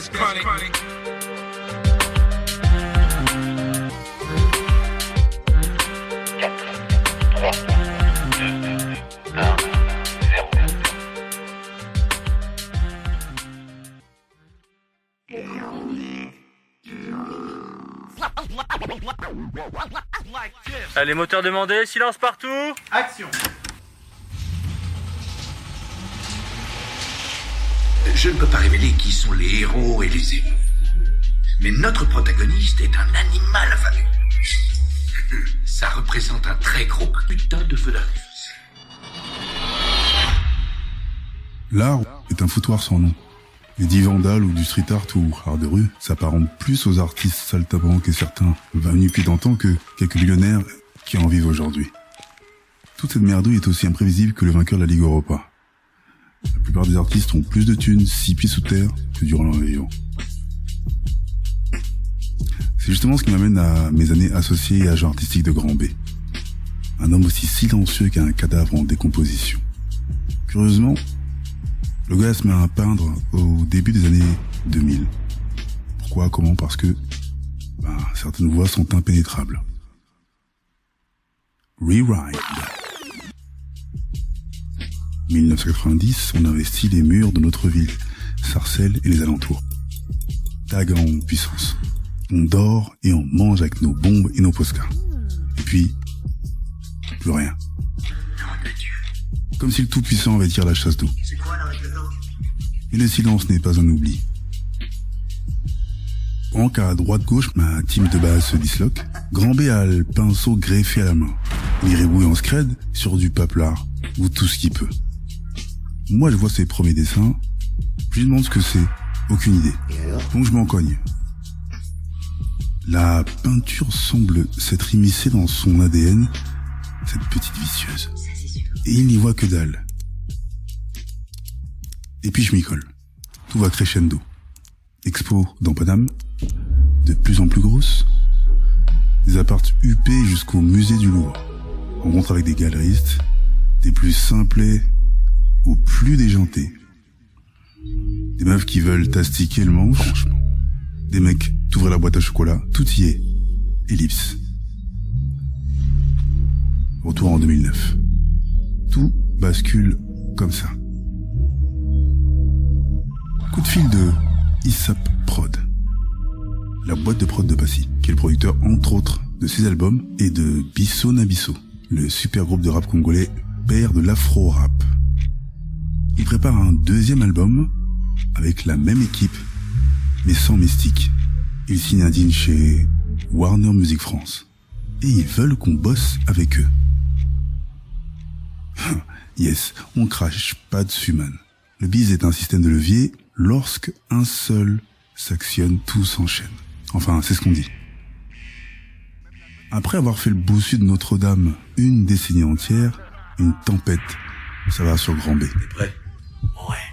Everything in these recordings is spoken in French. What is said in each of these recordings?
that's chronic. Allez, moteur demandé, silence partout Action Je ne peux pas révéler qui sont les héros et les héros. Mais notre protagoniste est un animal affamé. Ça représente un très gros putain de feu d'artifice. L'art est un foutoir sans nom. Les dits vandales ou du street art ou art de rue s'apparentent plus aux artistes saltabrants que certains venus longtemps que quelques millionnaires qui en vivent aujourd'hui. Toute cette merdouille est aussi imprévisible que le vainqueur de la Ligue Europa. La plupart des artistes ont plus de thunes six pieds sous terre que durant leur vivant. C'est justement ce qui m'amène à mes années associées et agent artistique de Grand B. Un homme aussi silencieux qu'un cadavre en décomposition. Curieusement, le gars se met à peindre au début des années 2000. Pourquoi Comment Parce que ben, certaines voix sont impénétrables. Rewind. 1990, on investit les murs de notre ville, Sarcelles et les alentours. Tag en puissance. On dort et on mange avec nos bombes et nos poscas. Et puis, plus rien. Comme si le Tout-Puissant avait tiré la chasse d'eau. Et le silence n'est pas un oubli. Pendant qu'à droite-gauche, ma team de base se disloque, Grand B a le pinceau greffé à la main. Il rébouille en scred sur du paplard, ou tout ce qu'il peut. Moi, je vois ses premiers dessins, je lui demande ce que c'est, aucune idée. Donc je m'en cogne. La peinture semble s'être immiscée dans son ADN, cette petite vicieuse. Et il n'y voit que dalle. Et puis je m'y colle. Tout va crescendo. Expo dans Paname, de plus en plus grosse. Des appartes huppés jusqu'au musée du Louvre. Rencontre avec des galeristes, des plus simplets aux plus déjantés. Des meufs qui veulent t'astiquer le manche, franchement. Des mecs t'ouvrent la boîte à chocolat, tout y est. Ellipse. Retour en 2009. Tout bascule comme ça. Coup de fil de ISAP Prod. La boîte de prod de Passy, qui est le producteur entre autres de ses albums et de Bisso Nabisso, le super groupe de rap congolais père de l'afro-rap. Il prépare un deuxième album avec la même équipe, mais sans mystique. Il signe un deal chez Warner Music France. Et ils veulent qu'on bosse avec eux. yes, on crache pas dessus, man. Le biz est un système de levier. Lorsque un seul s'actionne, tout s'enchaîne. Enfin, c'est ce qu'on dit. Après avoir fait le bossu de Notre-Dame une décennie entière, une tempête, ça va sur Grand B.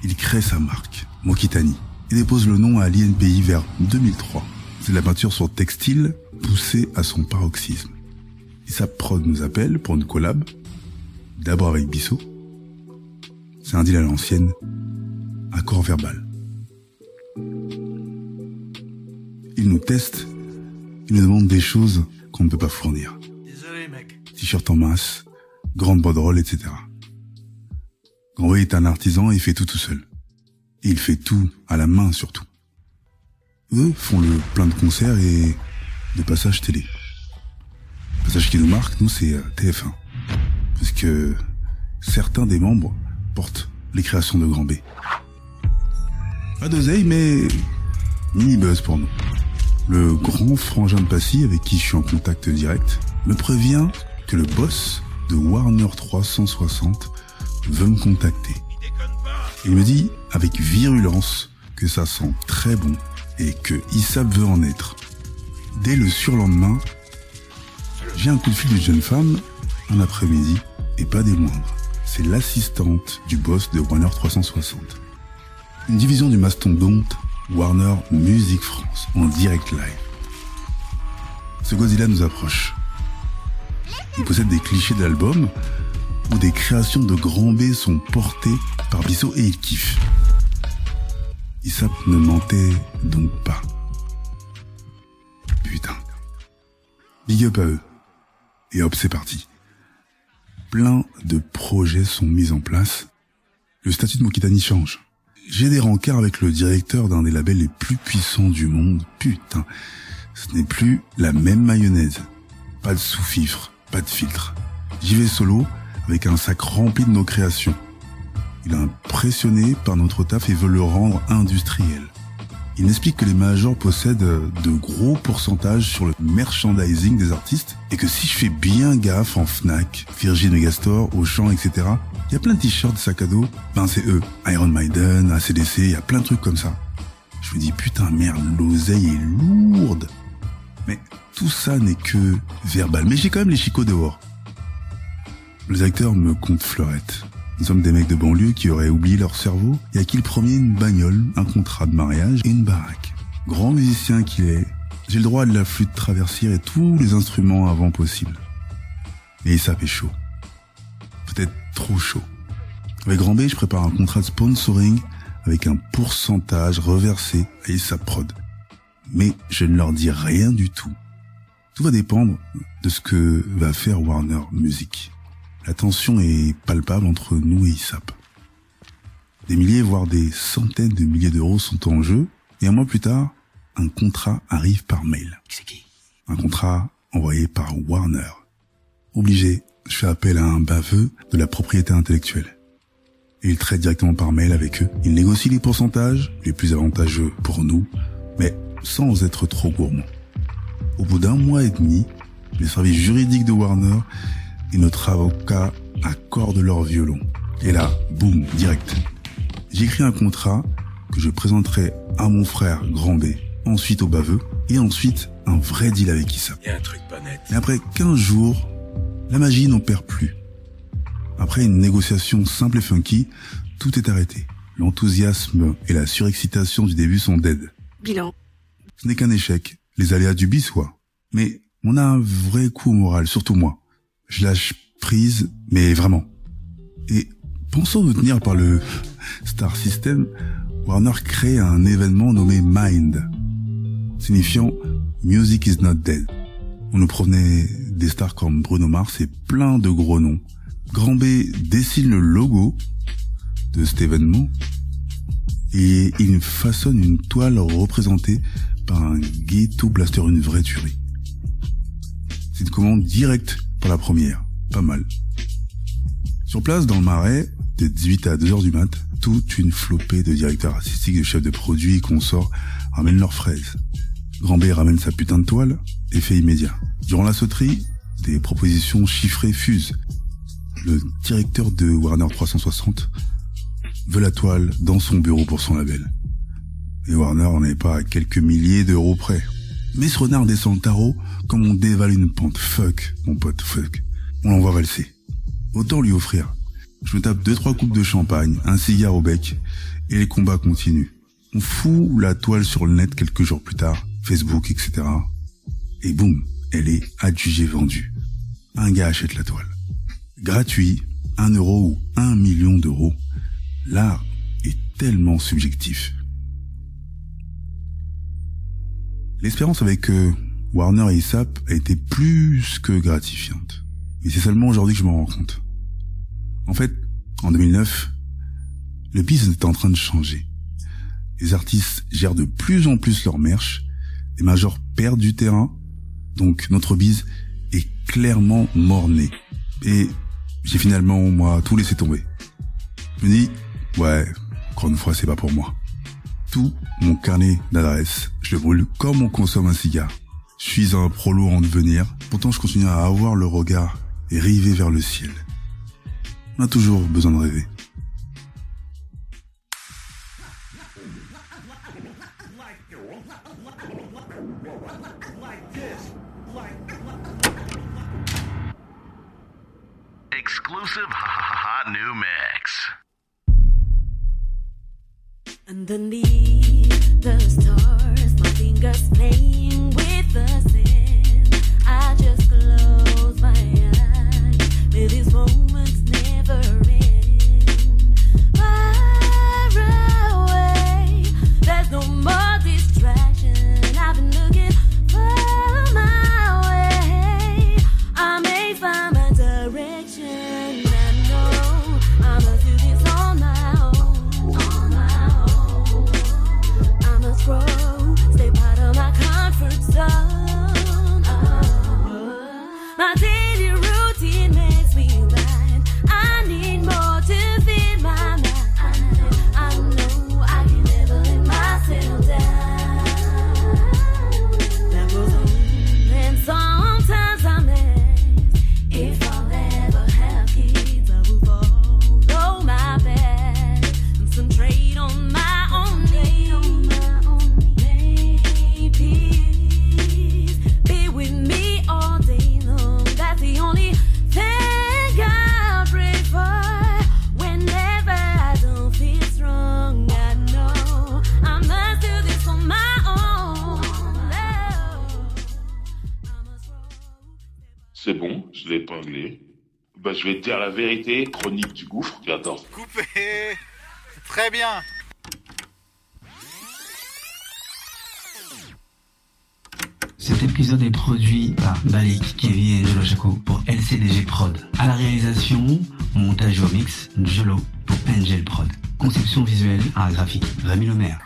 Il crée sa marque, Mokitani, et dépose le nom à l'INPI vers 2003. C'est de la peinture sur textile poussée à son paroxysme. Et sa prod nous appelle pour une collab, d'abord avec Bissot. C'est un deal à l'ancienne, accord verbal. Il nous teste, il nous demande des choses qu'on ne peut pas fournir. Désolé, mec. T-shirt en masse, grande banderole, etc. Grand est un artisan et fait tout tout seul. Il fait tout à la main surtout. Eux font le plein de concerts et de passages télé. Le passage qui nous marque, nous, c'est euh, TF1. Parce que certains des membres portent les créations de Grand B. Pas d'oseille, mais mini buzz pour nous. Le grand frangin de Passy, avec qui je suis en contact direct, me prévient que le boss de Warner 360 veut me contacter. Il me dit avec virulence que ça sent très bon et que Issab veut en être. Dès le surlendemain, j'ai un coup de fil d'une jeune femme, un après-midi, et pas des moindres. C'est l'assistante du boss de Warner 360. Une division du mastodonte Warner Music France, en direct live. Ce Godzilla nous approche. Il possède des clichés d'albums où des créations de grand B sont portées par Bissot et il kiffe. ISAP ne mentait donc pas. Putain. Big up à eux. Et hop, c'est parti. Plein de projets sont mis en place. Le statut de Mokitani change. J'ai des rencarts avec le directeur d'un des labels les plus puissants du monde. Putain. Ce n'est plus la même mayonnaise. Pas de sous-fifre, pas de filtre. J'y vais solo avec un sac rempli de nos créations. Il est impressionné par notre taf et veut le rendre industriel. Il m'explique que les majors possèdent de gros pourcentages sur le merchandising des artistes et que si je fais bien gaffe en Fnac, Virgin Megastore, Auchan, etc., il y a plein de t-shirts, sacs à dos. Ben c'est eux. Iron Maiden, ACDC, il y a plein de trucs comme ça. Je me dis putain merde, l'oseille est lourde. Mais tout ça n'est que verbal. Mais j'ai quand même les chicots dehors. Le directeur me compte fleurette. Nous sommes des mecs de banlieue qui auraient oublié leur cerveau et à qui le premier une bagnole, un contrat de mariage et une baraque. Grand musicien qu'il est, j'ai le droit de la flûte traversière et tous les instruments avant possible. Et ça fait chaud. Peut-être trop chaud. Avec Grand B, je prépare un contrat de sponsoring avec un pourcentage reversé à ISA Prod. Mais je ne leur dis rien du tout. Tout va dépendre de ce que va faire Warner Music. La tension est palpable entre nous et ISAP. Des milliers, voire des centaines de milliers d'euros sont en jeu, et un mois plus tard, un contrat arrive par mail. Un contrat envoyé par Warner. Obligé, je fais appel à un baveux de la propriété intellectuelle. Et il traite directement par mail avec eux. Il négocie les pourcentages, les plus avantageux pour nous, mais sans être trop gourmand. Au bout d'un mois et demi, les services juridiques de Warner et notre avocat accorde leur violon. Et là, boum, direct. J'écris un contrat que je présenterai à mon frère Grand B, ensuite au baveux, et ensuite un vrai deal avec Issa. Y a un truc pas net. Et après 15 jours, la magie n'opère plus. Après une négociation simple et funky, tout est arrêté. L'enthousiasme et la surexcitation du début sont dead. Bilan. Ce n'est qu'un échec, les aléas du bis, soit. Mais on a un vrai coup au moral, surtout moi je lâche prise, mais vraiment. Et pensant nous tenir par le Star System, Warner crée un événement nommé Mind, signifiant Music is not dead. On nous provenait des stars comme Bruno Mars et plein de gros noms. Grand B dessine le logo de cet événement et il façonne une toile représentée par un ghetto blaster, une vraie tuerie. C'est une commande directe pour la première. Pas mal. Sur place, dans le marais, de 18 à 2 heures du mat, toute une flopée de directeurs artistiques, de chefs de produits et consorts ramènent leurs fraises. Grand B ramène sa putain de toile, effet immédiat. Durant la sauterie, des propositions chiffrées fusent. Le directeur de Warner 360 veut la toile dans son bureau pour son label. Et Warner n'est pas à quelques milliers d'euros près. Mais ce renard descend le tarot comme on dévale une pente. Fuck, mon pote, fuck. On l'envoie valser. Autant lui offrir. Je me tape deux trois coupes de champagne, un cigare au bec, et les combats continuent. On fout la toile sur le net quelques jours plus tard, Facebook, etc. Et boum, elle est adjugée vendue. Un gars achète la toile. Gratuit, un euro ou un million d'euros. L'art est tellement subjectif. L'espérance avec euh, Warner et ISAP a été plus que gratifiante. Mais c'est seulement aujourd'hui que je m'en rends compte. En fait, en 2009, le business est en train de changer. Les artistes gèrent de plus en plus leur merch, les majors perdent du terrain, donc notre bise est clairement mornée. Et j'ai finalement, moi, tout laissé tomber. Je me dis, ouais, encore une fois, c'est pas pour moi mon carnet d'adresses. Je le brûle comme on consomme un cigare. Je suis un prolo en devenir, pourtant je continue à avoir le regard et rivé vers le ciel. On a toujours besoin de rêver. Bah, je vais te dire la vérité, chronique du gouffre. J'attends. Coupé Très bien Cet épisode est produit par Balik, Kevin et Jolo Chaco pour LCDG Prod. À la réalisation, montage au mix, Jolo pour Angel Prod. Conception visuelle, art graphique, Rémi Lemaire.